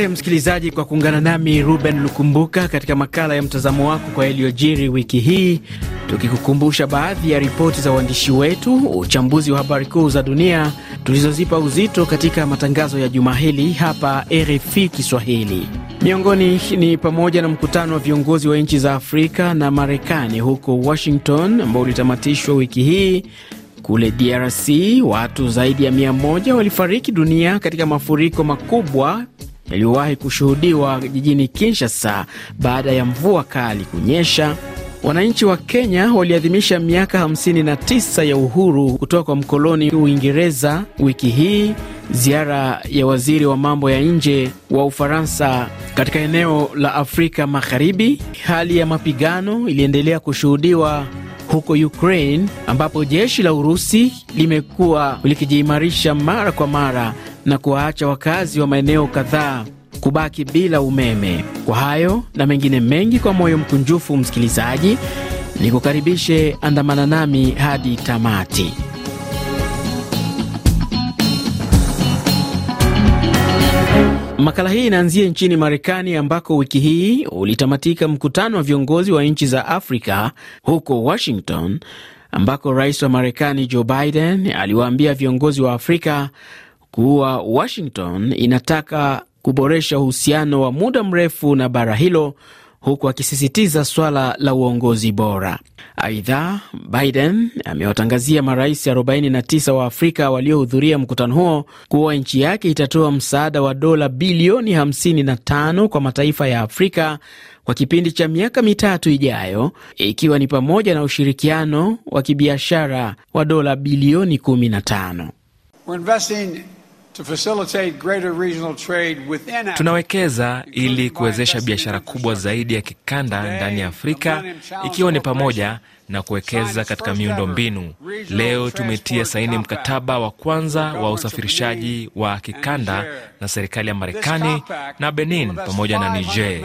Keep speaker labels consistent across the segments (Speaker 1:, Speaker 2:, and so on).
Speaker 1: Asante msikilizaji kwa kuungana nami Ruben Lukumbuka katika makala ya mtazamo wako kwa yaliyojiri wiki hii, tukikukumbusha baadhi ya ripoti za uandishi wetu, uchambuzi wa habari kuu za dunia tulizozipa uzito katika matangazo ya juma hili hapa RFI Kiswahili. Miongoni ni pamoja na mkutano wa viongozi wa nchi za Afrika na Marekani huko Washington ambao ulitamatishwa wiki hii. Kule DRC watu zaidi ya mia moja walifariki dunia katika mafuriko makubwa yaliyowahi kushuhudiwa jijini Kinshasa baada ya mvua kali kunyesha. Wananchi wa Kenya waliadhimisha miaka 59 ya uhuru kutoka kwa mkoloni Uingereza wiki hii. Ziara ya waziri wa mambo ya nje wa Ufaransa katika eneo la Afrika Magharibi. Hali ya mapigano iliendelea kushuhudiwa huko Ukraine ambapo jeshi la Urusi limekuwa likijiimarisha mara kwa mara na kuwaacha wakazi wa maeneo kadhaa kubaki bila umeme. Kwa hayo na mengine mengi, kwa moyo mkunjufu, msikilizaji, nikukaribishe andamana nami hadi tamati. Makala hii inaanzia nchini Marekani ambako wiki hii ulitamatika mkutano wa viongozi wa nchi za Afrika huko Washington, ambako rais wa Marekani Joe Biden aliwaambia viongozi wa Afrika kuwa Washington inataka kuboresha uhusiano wa muda mrefu na bara hilo huku akisisitiza swala la uongozi bora. Aidha, Biden amewatangazia marais 49 wa Afrika waliohudhuria mkutano huo kuwa nchi yake itatoa msaada wa dola bilioni 55 kwa mataifa ya Afrika kwa kipindi cha miaka mitatu ijayo, ikiwa ni pamoja na ushirikiano wa kibiashara wa dola bilioni 15.
Speaker 2: Tunawekeza ili kuwezesha biashara kubwa zaidi ya kikanda ndani ya Afrika, ikiwa ni pamoja na kuwekeza katika miundo mbinu. Leo tumetia saini mkataba wa kwanza wa usafirishaji wa kikanda na serikali ya Marekani na Benin pamoja na Niger.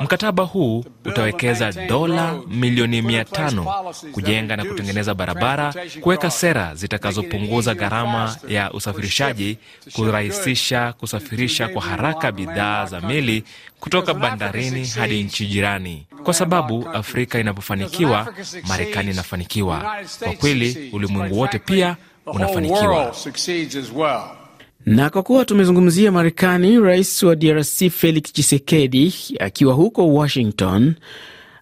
Speaker 2: Mkataba huu utawekeza dola milioni mia tano kujenga na kutengeneza barabara, kuweka sera zitakazopunguza gharama ya usafirishaji, kurahisisha kusafirisha kwa haraka bidhaa za meli kutoka bandarini hadi nchi jirani, kwa sababu Afrika inapofanikiwa, Marekani inafanikiwa. Kwa kweli, ulimwengu wote pia unafanikiwa.
Speaker 1: Na kwa kuwa tumezungumzia Marekani, rais wa DRC Felix Tshisekedi akiwa huko Washington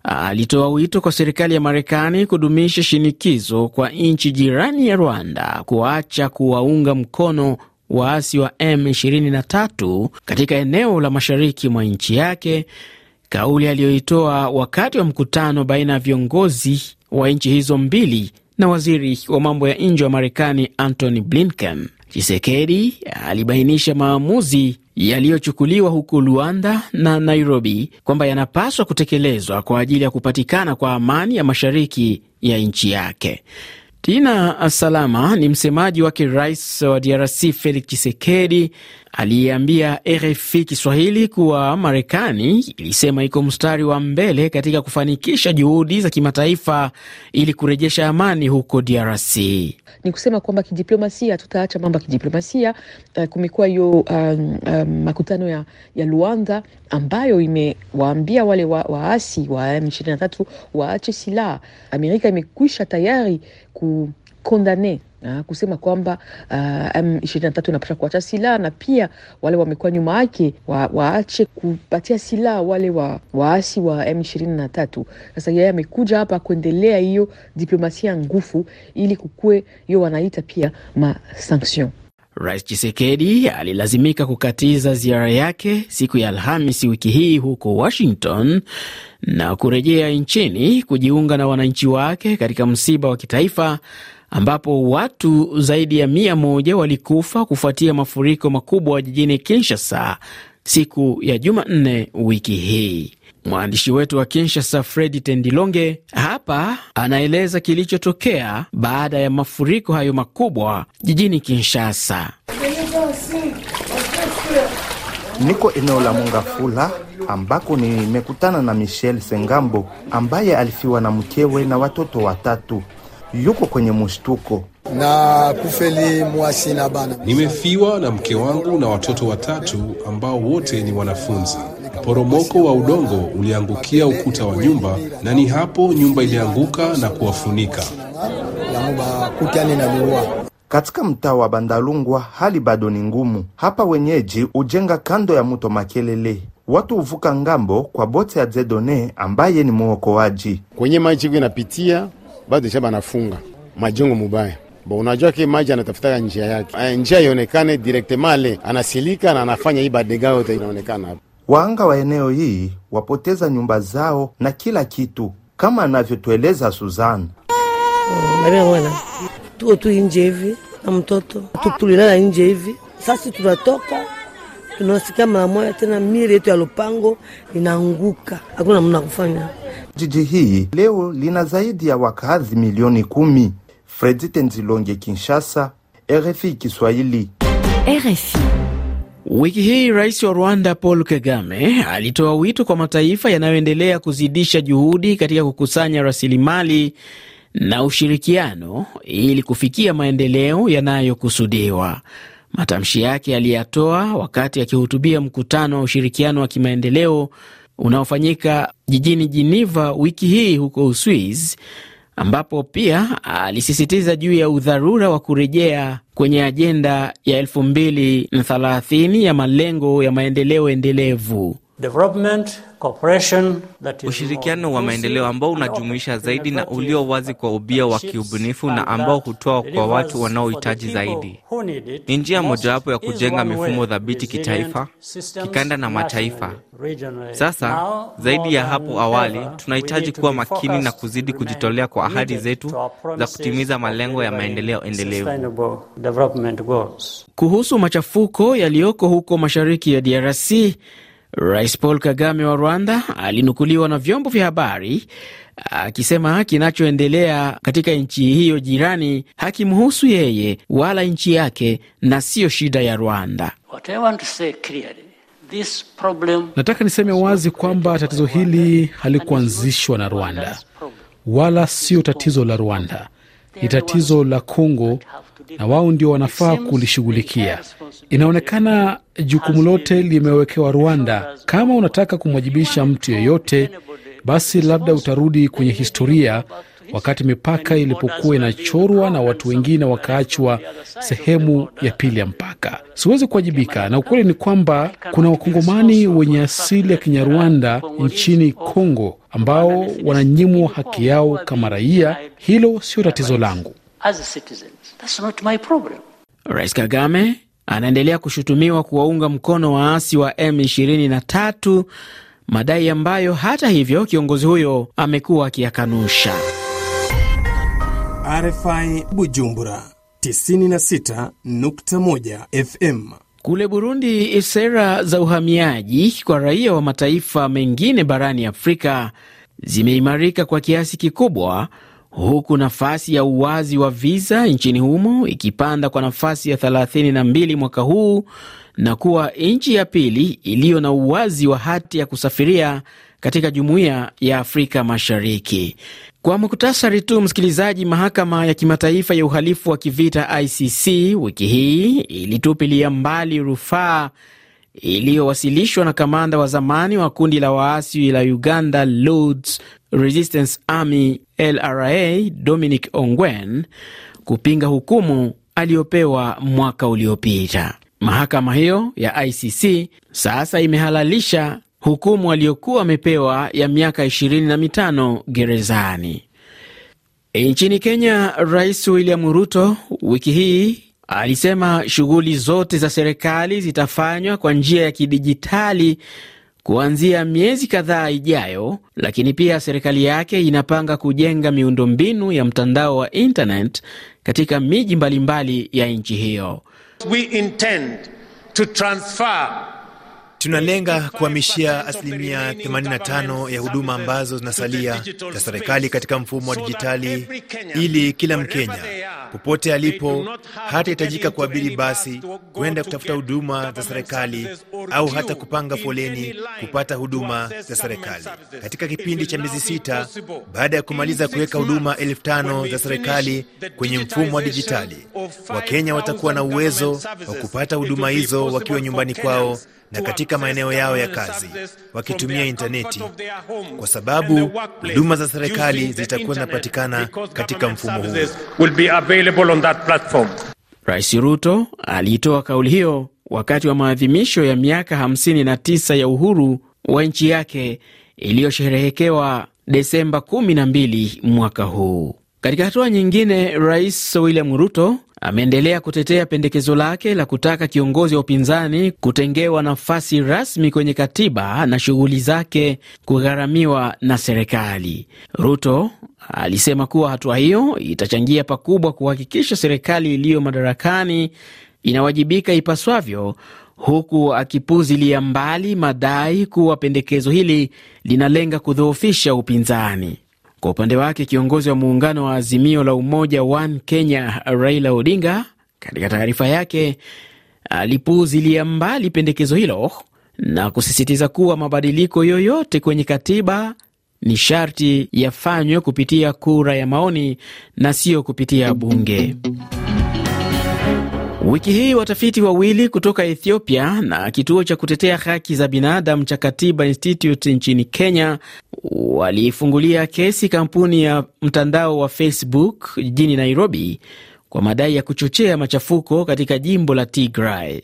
Speaker 1: alitoa wito kwa serikali ya Marekani kudumisha shinikizo kwa nchi jirani ya Rwanda kuacha kuwaunga mkono waasi wa M23 katika eneo la mashariki mwa nchi yake, kauli aliyoitoa wakati wa mkutano baina ya viongozi wa nchi hizo mbili na waziri wa mambo ya nje wa Marekani Antony Blinken. Chisekedi alibainisha maamuzi yaliyochukuliwa huku Luanda na Nairobi kwamba yanapaswa kutekelezwa kwa ajili ya kupatikana kwa amani ya mashariki ya nchi yake. Tina Salama ni msemaji wake rais wa DRC Felix Tshisekedi aliyeambia RFI Kiswahili kuwa Marekani ilisema iko mstari wa mbele katika kufanikisha juhudi za kimataifa ili kurejesha amani huko DRC.
Speaker 3: Ni kusema kwamba kidiplomasia, tutaacha mambo ya kidiplomasia. Uh, kumekuwa hiyo um, um, makutano ya, ya Luanda ambayo imewaambia wale waasi wa, wa M23 waache silaha. Amerika imekwisha tayari kukondane Uh, kusema kwamba uh, M23 inapasha kuacha silaha na pia wale wamekuwa nyuma yake wa, waache kupatia silaha wale wa, waasi wa M23. Sasa yeye amekuja hapa kuendelea hiyo diplomasia nguvu ili kukue hiyo wanaita pia ma sanction.
Speaker 1: Rais Chisekedi alilazimika kukatiza ziara yake siku ya Alhamisi wiki hii huko Washington na kurejea nchini kujiunga na wananchi wake katika msiba wa kitaifa ambapo watu zaidi ya mia moja walikufa kufuatia mafuriko makubwa jijini Kinshasa siku ya Jumanne wiki hii. Mwandishi wetu wa Kinshasa, Fredi Tendilonge, hapa anaeleza kilichotokea baada ya mafuriko hayo makubwa jijini Kinshasa.
Speaker 4: Niko eneo la Mungafula ambako nimekutana na Michel Sengambo ambaye alifiwa na mkewe na watoto watatu. Yuko kwenye mshtuko.
Speaker 5: na kufeli mwasi na bana.
Speaker 6: Nimefiwa na mke wangu na watoto watatu ambao wote ni wanafunzi. Poromoko wa udongo uliangukia ukuta wa nyumba, na ni hapo nyumba ilianguka na kuwafunika.
Speaker 4: Katika mtaa wa Bandalungwa hali bado ni ngumu. Hapa wenyeji ujenga kando ya mto Makelele, watu huvuka ng'ambo kwa boti ya Zedone ambaye ni mwokoaji.
Speaker 7: kwenye maji inapitia bado sha banafunga majengo mubaya bo, unajua ke maji anatafutaka njia yake, Aya, njia ionekane directement, ale anasilika na anafanya hii badega yote inaonekana hapa.
Speaker 4: Waanga wa eneo hii wapoteza nyumba zao na kila kitu, kama anavyotueleza Suzan.
Speaker 8: Maria tuko tu nje hivi na mtoto tulilala nje hivi. Sasa tunatoka tunasikia mara moja tena miri yetu ya lupango inaanguka, hakuna mna kufanya.
Speaker 4: Jiji hii leo lina zaidi ya wakazi milioni kumi. Fredi Tenzilonge, Kinshasa, RFI Kiswahili.
Speaker 9: RFI.
Speaker 1: Wiki hii rais wa Rwanda Paul Kagame alitoa wito kwa mataifa yanayoendelea kuzidisha juhudi katika kukusanya rasilimali na ushirikiano ili kufikia maendeleo yanayokusudiwa. Matamshi yake aliyatoa wakati akihutubia mkutano wa ushirikiano wa kimaendeleo unaofanyika jijini Geneva wiki hii huko Uswiz, ambapo pia alisisitiza juu ya udharura wa kurejea kwenye ajenda ya 2030 ya malengo ya maendeleo endelevu.
Speaker 10: Ushirikiano wa maendeleo ambao unajumuisha zaidi na ulio wazi kwa ubia wa kiubunifu na ambao hutoa kwa watu wanaohitaji zaidi, ni njia mojawapo ya kujenga mifumo dhabiti kitaifa, kikanda na mataifa. Sasa zaidi ya hapo awali, tunahitaji kuwa makini na kuzidi kujitolea kwa ahadi zetu za kutimiza malengo ya maendeleo endelevu.
Speaker 1: Kuhusu machafuko yaliyoko huko mashariki ya DRC, Rais Paul Kagame wa Rwanda alinukuliwa na vyombo vya habari akisema kinachoendelea katika nchi hiyo jirani hakimhusu yeye wala nchi yake na siyo shida ya Rwanda.
Speaker 11: Nataka niseme wazi kwamba tatizo hili halikuanzishwa na Rwanda wala sio tatizo la Rwanda, ni tatizo la Kongo na wao ndio wanafaa kulishughulikia. Inaonekana jukumu lote limewekewa Rwanda. Kama unataka kumwajibisha mtu yeyote, basi labda utarudi kwenye historia, wakati mipaka ilipokuwa inachorwa na watu wengine wakaachwa sehemu ya pili ya mpaka. Siwezi kuwajibika, na ukweli ni kwamba kuna wakongomani wenye asili ya Kinyarwanda nchini Kongo ambao wananyimwa haki yao kama raia. Hilo sio tatizo langu.
Speaker 1: Rais Kagame anaendelea kushutumiwa kuwaunga mkono waasi wa M23, madai ambayo hata hivyo kiongozi huyo amekuwa akiyakanusha.
Speaker 12: RFI Bujumbura 96.1 FM.
Speaker 1: Kule Burundi, sera za uhamiaji kwa raia wa mataifa mengine barani Afrika zimeimarika kwa kiasi kikubwa huku nafasi ya uwazi wa viza nchini humo ikipanda kwa nafasi ya 32 mwaka huu na kuwa nchi ya pili iliyo na uwazi wa hati ya kusafiria katika jumuiya ya Afrika Mashariki. Kwa muktasari tu, msikilizaji, mahakama ya kimataifa ya uhalifu wa kivita ICC wiki hii ilitupilia mbali rufaa iliyowasilishwa na kamanda wa zamani wa kundi la waasi la Uganda Lords Resistance Army LRA Dominic Ongwen kupinga hukumu aliyopewa mwaka uliopita. Mahakama hiyo ya ICC sasa imehalalisha hukumu aliyokuwa amepewa ya miaka 25 gerezani. Nchini Kenya, Rais William Ruto wiki hii alisema shughuli zote za serikali zitafanywa kwa njia ya kidijitali kuanzia miezi kadhaa ijayo, lakini pia serikali yake inapanga kujenga miundombinu ya mtandao wa internet katika miji mbalimbali ya nchi hiyo.
Speaker 13: We intend to transfer
Speaker 9: Tunalenga kuhamishia asilimia 85 ya huduma ambazo zinasalia za serikali katika mfumo wa dijitali, ili kila Mkenya popote alipo hatahitajika kuabiri basi kwenda kutafuta huduma za serikali au hata kupanga foleni kupata huduma za serikali. Katika kipindi cha miezi sita baada ya kumaliza kuweka huduma elfu tano za serikali kwenye mfumo wa dijitali, Wakenya watakuwa na uwezo wa kupata huduma hizo wakiwa nyumbani kwao na katika maeneo yao ya kazi wakitumia intaneti, kwa sababu huduma za serikali zitakuwa zinapatikana katika mfumo huu.
Speaker 1: Rais Ruto aliitoa kauli hiyo wakati wa maadhimisho ya miaka 59 ya uhuru wa nchi yake iliyosherehekewa Desemba 12 mwaka huu. Katika hatua nyingine, Rais William Ruto ameendelea kutetea pendekezo lake la kutaka kiongozi wa upinzani kutengewa nafasi rasmi kwenye katiba na shughuli zake kugharamiwa na serikali. Ruto alisema kuwa hatua hiyo itachangia pakubwa kuhakikisha serikali iliyo madarakani inawajibika ipaswavyo, huku akipuzilia mbali madai kuwa pendekezo hili linalenga kudhoofisha upinzani. Kwa upande wake kiongozi wa muungano wa Azimio la Umoja One Kenya Raila Odinga, katika taarifa yake alipuuzilia mbali pendekezo hilo na kusisitiza kuwa mabadiliko yoyote kwenye katiba ni sharti yafanywe kupitia kura ya maoni na sio kupitia bunge. Wiki hii watafiti wawili kutoka Ethiopia na kituo cha kutetea haki za binadamu cha Katiba Institute nchini Kenya waliifungulia kesi kampuni ya mtandao wa Facebook jijini Nairobi kwa madai ya kuchochea machafuko katika jimbo la Tigray.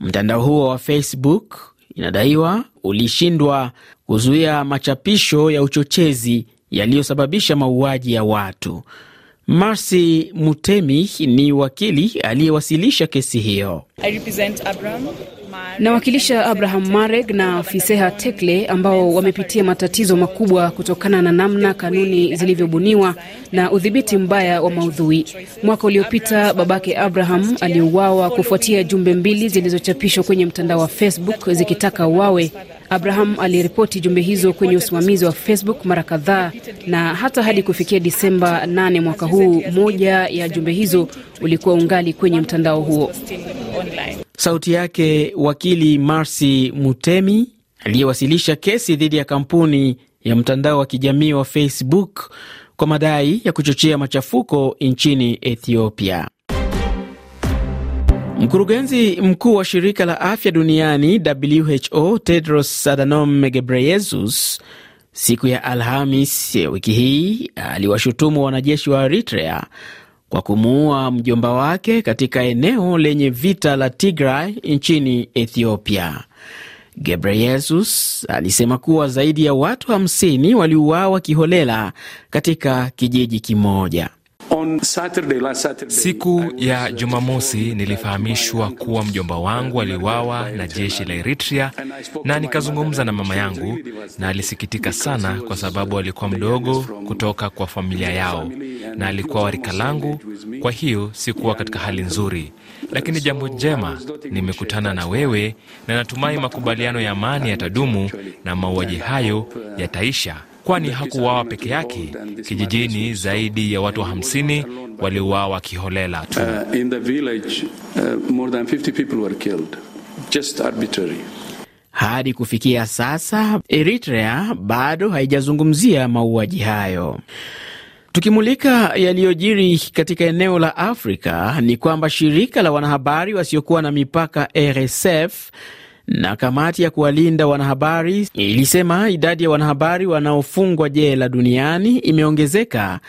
Speaker 1: Mtandao huo wa Facebook inadaiwa ulishindwa kuzuia machapisho ya uchochezi yaliyosababisha mauaji ya watu. Marcy Mutemi ni wakili aliyewasilisha kesi hiyo.
Speaker 13: Nawakilisha Abraham Mareg na Fiseha Tekle ambao wamepitia matatizo makubwa kutokana na namna kanuni zilivyobuniwa na udhibiti mbaya wa maudhui. Mwaka uliopita babake Abraham aliuawa kufuatia jumbe mbili zilizochapishwa kwenye mtandao wa Facebook zikitaka uawe. Abraham aliripoti jumbe hizo kwenye usimamizi wa Facebook mara kadhaa, na hata hadi kufikia Disemba 8 mwaka huu, moja ya jumbe hizo ulikuwa ungali kwenye mtandao huo.
Speaker 1: Sauti yake wakili Marcy Mutemi aliyewasilisha kesi dhidi ya kampuni ya mtandao wa kijamii wa Facebook kwa madai ya kuchochea machafuko nchini Ethiopia. Mkurugenzi mkuu wa shirika la afya duniani WHO Tedros Adhanom Ghebreyesus siku ya Alhamis wiki hii aliwashutumu wanajeshi wa Eritrea kwa kumuua mjomba wake katika eneo lenye vita la Tigray nchini Ethiopia. Gebreyesus alisema kuwa zaidi ya watu 50 waliuawa kiholela katika kijiji kimoja.
Speaker 2: Siku ya Jumamosi nilifahamishwa kuwa mjomba wangu aliuawa na jeshi la Eritrea, na nikazungumza na mama yangu, na alisikitika sana kwa sababu alikuwa mdogo kutoka kwa familia yao na alikuwa warika langu, kwa hiyo sikuwa katika hali nzuri. Lakini jambo njema, nimekutana na wewe na natumai makubaliano ya amani yatadumu na mauaji hayo yataisha kwani hakuuawa peke yake. Kijijini zaidi ya watu hamsini waliuawa kiholela tu.
Speaker 1: Hadi kufikia sasa, Eritrea bado haijazungumzia mauaji hayo. Tukimulika yaliyojiri katika eneo la Afrika ni kwamba shirika la wanahabari wasiokuwa na mipaka RSF na kamati ya kuwalinda wanahabari ilisema idadi ya wanahabari wanaofungwa jela duniani imeongezeka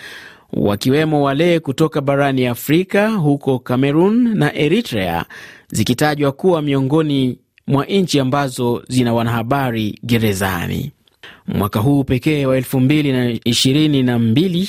Speaker 1: wakiwemo wale kutoka barani Afrika, huko Cameroon na Eritrea zikitajwa kuwa miongoni mwa nchi ambazo zina wanahabari gerezani. Mwaka huu pekee wa 2022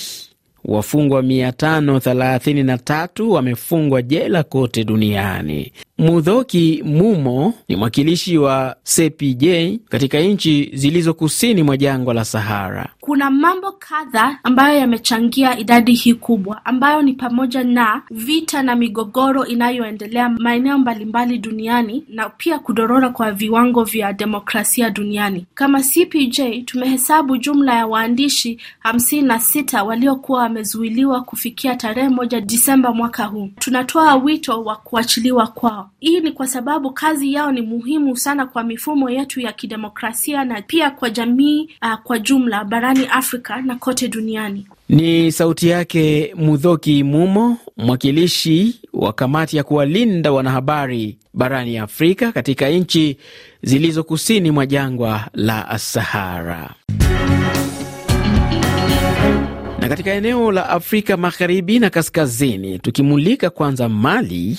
Speaker 1: wafungwa 533 wamefungwa jela kote duniani. Mudhoki Mumo ni mwakilishi wa CPJ katika nchi zilizo kusini mwa jangwa la Sahara.
Speaker 14: Kuna mambo kadha ambayo yamechangia idadi hii kubwa, ambayo ni pamoja na vita na migogoro inayoendelea maeneo mbalimbali duniani na pia kudorora kwa viwango vya demokrasia duniani. Kama CPJ tumehesabu jumla ya waandishi hamsini na sita waliokuwa wamezuiliwa kufikia tarehe moja Disemba mwaka huu. Tunatoa wito wa kuachiliwa kwao. Hii ni kwa sababu kazi yao ni muhimu sana kwa mifumo yetu ya kidemokrasia na pia kwa jamii uh, kwa jumla barani Afrika na kote duniani.
Speaker 1: Ni sauti yake Mudhoki Mumo, mwakilishi wa kamati ya kuwalinda wanahabari barani Afrika katika nchi zilizo kusini mwa jangwa la Sahara. Na katika eneo la Afrika magharibi na kaskazini, tukimulika kwanza Mali,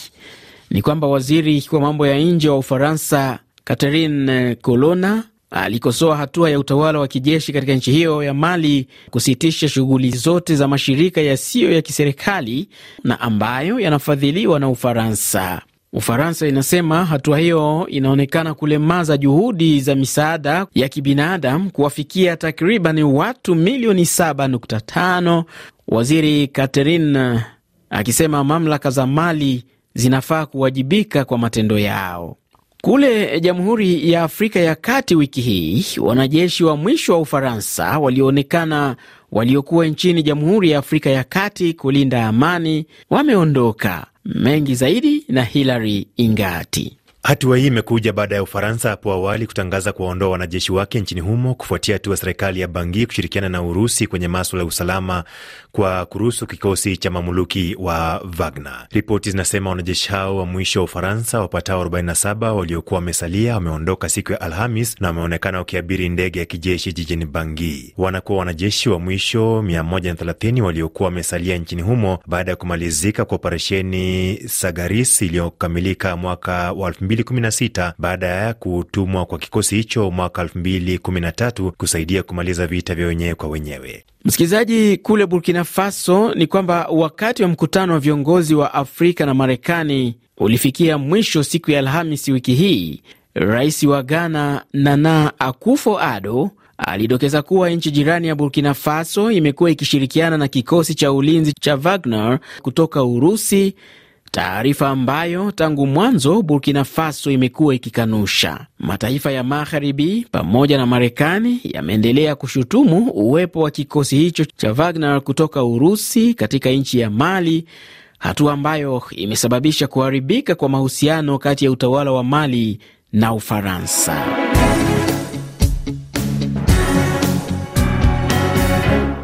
Speaker 1: ni kwamba waziri wa mambo ya nje wa Ufaransa Catherine Colonna alikosoa hatua ya utawala wa kijeshi katika nchi hiyo ya Mali kusitisha shughuli zote za mashirika yasiyo ya kiserikali na ambayo yanafadhiliwa na Ufaransa. Ufaransa inasema hatua hiyo inaonekana kulemaza juhudi za misaada ya kibinadamu kuwafikia takriban watu milioni 7.5, waziri Catherine akisema mamlaka za Mali zinafaa kuwajibika kwa matendo yao. Kule Jamhuri ya Afrika ya Kati wiki hii, wanajeshi wa mwisho wa Ufaransa walioonekana waliokuwa nchini Jamhuri ya Afrika ya Kati kulinda amani wameondoka. Mengi zaidi na Hilary Ingati.
Speaker 9: Hatua hii imekuja baada ya Ufaransa hapo awali kutangaza kuwaondoa wanajeshi wake nchini humo kufuatia hatua serikali ya Bangi kushirikiana na Urusi kwenye maswala ya usalama kwa kuruhusu kikosi cha mamuluki wa Wagner. Ripoti zinasema wanajeshi hao wa mwisho wa Ufaransa wapatao 47 waliokuwa wamesalia wameondoka siku ya Alhamis na wameonekana wakiabiri ndege ya kijeshi jijini Bangi. Wanakuwa wanajeshi wa mwisho 130 waliokuwa wamesalia nchini humo baada ya kumalizika kwa operesheni Sagaris iliyokamilika mwaka wa 2016 baada ya kutumwa kwa kikosi hicho mwaka 2013 kusaidia kumaliza vita vya wenyewe kwa wenyewe.
Speaker 1: Msikilizaji, kule Burkina Faso ni kwamba wakati wa mkutano wa viongozi wa Afrika na Marekani ulifikia mwisho siku ya Alhamisi wiki hii, rais wa Ghana Nana Akufo-Addo alidokeza kuwa nchi jirani ya Burkina Faso imekuwa ikishirikiana na kikosi cha ulinzi cha Wagner kutoka Urusi, taarifa ambayo tangu mwanzo Burkina Faso imekuwa ikikanusha. Mataifa ya magharibi pamoja na Marekani yameendelea kushutumu uwepo wa kikosi hicho cha Wagner kutoka Urusi katika nchi ya Mali, hatua ambayo imesababisha kuharibika kwa mahusiano kati ya utawala wa Mali na Ufaransa.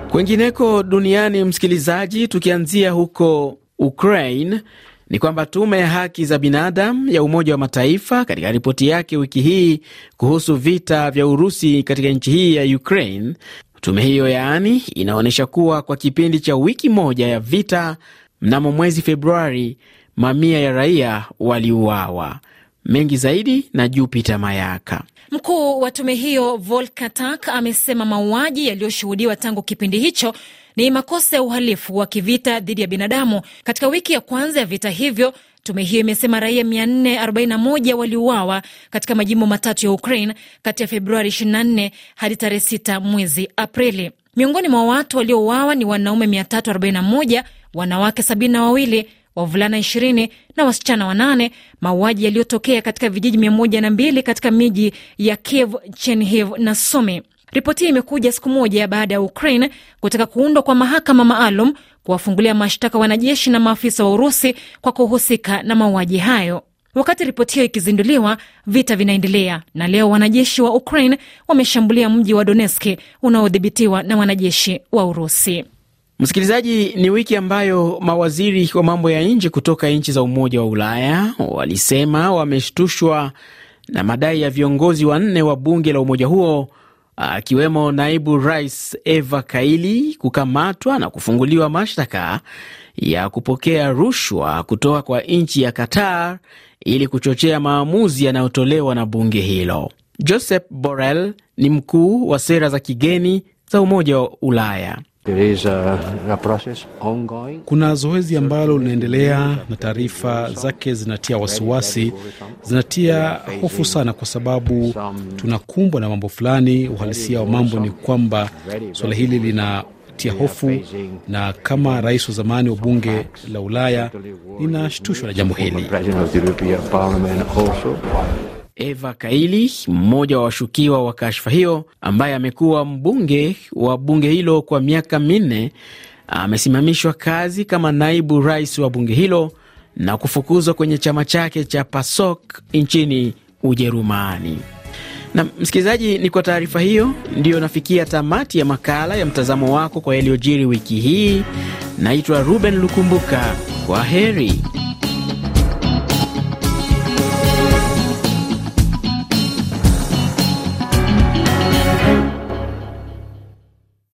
Speaker 1: Kwengineko duniani, msikilizaji, tukianzia huko Ukraine ni kwamba tume ya haki za binadamu ya Umoja wa Mataifa katika ripoti yake wiki hii kuhusu vita vya Urusi katika nchi hii ya Ukraine, tume hiyo yaani inaonyesha kuwa kwa kipindi cha wiki moja ya vita mnamo mwezi Februari, mamia ya raia waliuawa. Mengi zaidi na Jupiter Mayaka.
Speaker 15: Mkuu wa tume hiyo Volker Turk amesema mauaji yaliyoshuhudiwa tangu kipindi hicho ni makosa ya uhalifu wa kivita dhidi ya binadamu. Katika wiki ya kwanza ya vita hivyo, tume hiyo imesema raia 441 waliuawa katika majimbo matatu ya Ukraine kati ya Februari 24 hadi tarehe 6 mwezi Aprili. Miongoni mwa watu waliouawa ni wanaume 341, wanawake 72 wavulana 20 na wasichana wanane, mauaji yaliyotokea katika vijiji 102 katika miji ya Kiev, Chernihiv na Sumi. Ripoti hii imekuja siku moja baada ya Ukraine kutaka kuundwa kwa mahakama maalum kuwafungulia mashtaka wanajeshi na maafisa wa Urusi kwa kuhusika na mauaji hayo. Wakati ripoti hiyo ikizinduliwa, vita vinaendelea na leo wanajeshi wa Ukraine wameshambulia mji wa Donetsk unaodhibitiwa na wanajeshi wa Urusi.
Speaker 1: Msikilizaji, ni wiki ambayo mawaziri wa mambo ya nje kutoka nchi za Umoja wa Ulaya walisema wameshtushwa na madai ya viongozi wanne wa bunge la umoja huo akiwemo naibu rais Eva Kaili kukamatwa na kufunguliwa mashtaka ya kupokea rushwa kutoka kwa nchi ya Qatar ili kuchochea maamuzi yanayotolewa na bunge hilo. Joseph Borrell ni mkuu wa sera za kigeni za Umoja wa Ulaya.
Speaker 11: Kuna zoezi ambalo linaendelea na taarifa zake zinatia wasiwasi, zinatia hofu sana, kwa sababu tunakumbwa na mambo fulani. Uhalisia wa mambo ni kwamba suala hili linatia hofu, na kama rais wa zamani wa bunge la Ulaya ninashtushwa na jambo hili.
Speaker 1: Eva Kaili, mmoja wa washukiwa wa kashfa hiyo, ambaye amekuwa mbunge wa bunge hilo kwa miaka minne, amesimamishwa kazi kama naibu rais wa bunge hilo na kufukuzwa kwenye chama chake cha PASOK nchini Ujerumani. Na msikilizaji, ni kwa taarifa hiyo ndiyo nafikia tamati ya makala ya mtazamo wako kwa yaliyojiri wiki hii. Naitwa Ruben Lukumbuka, kwa heri.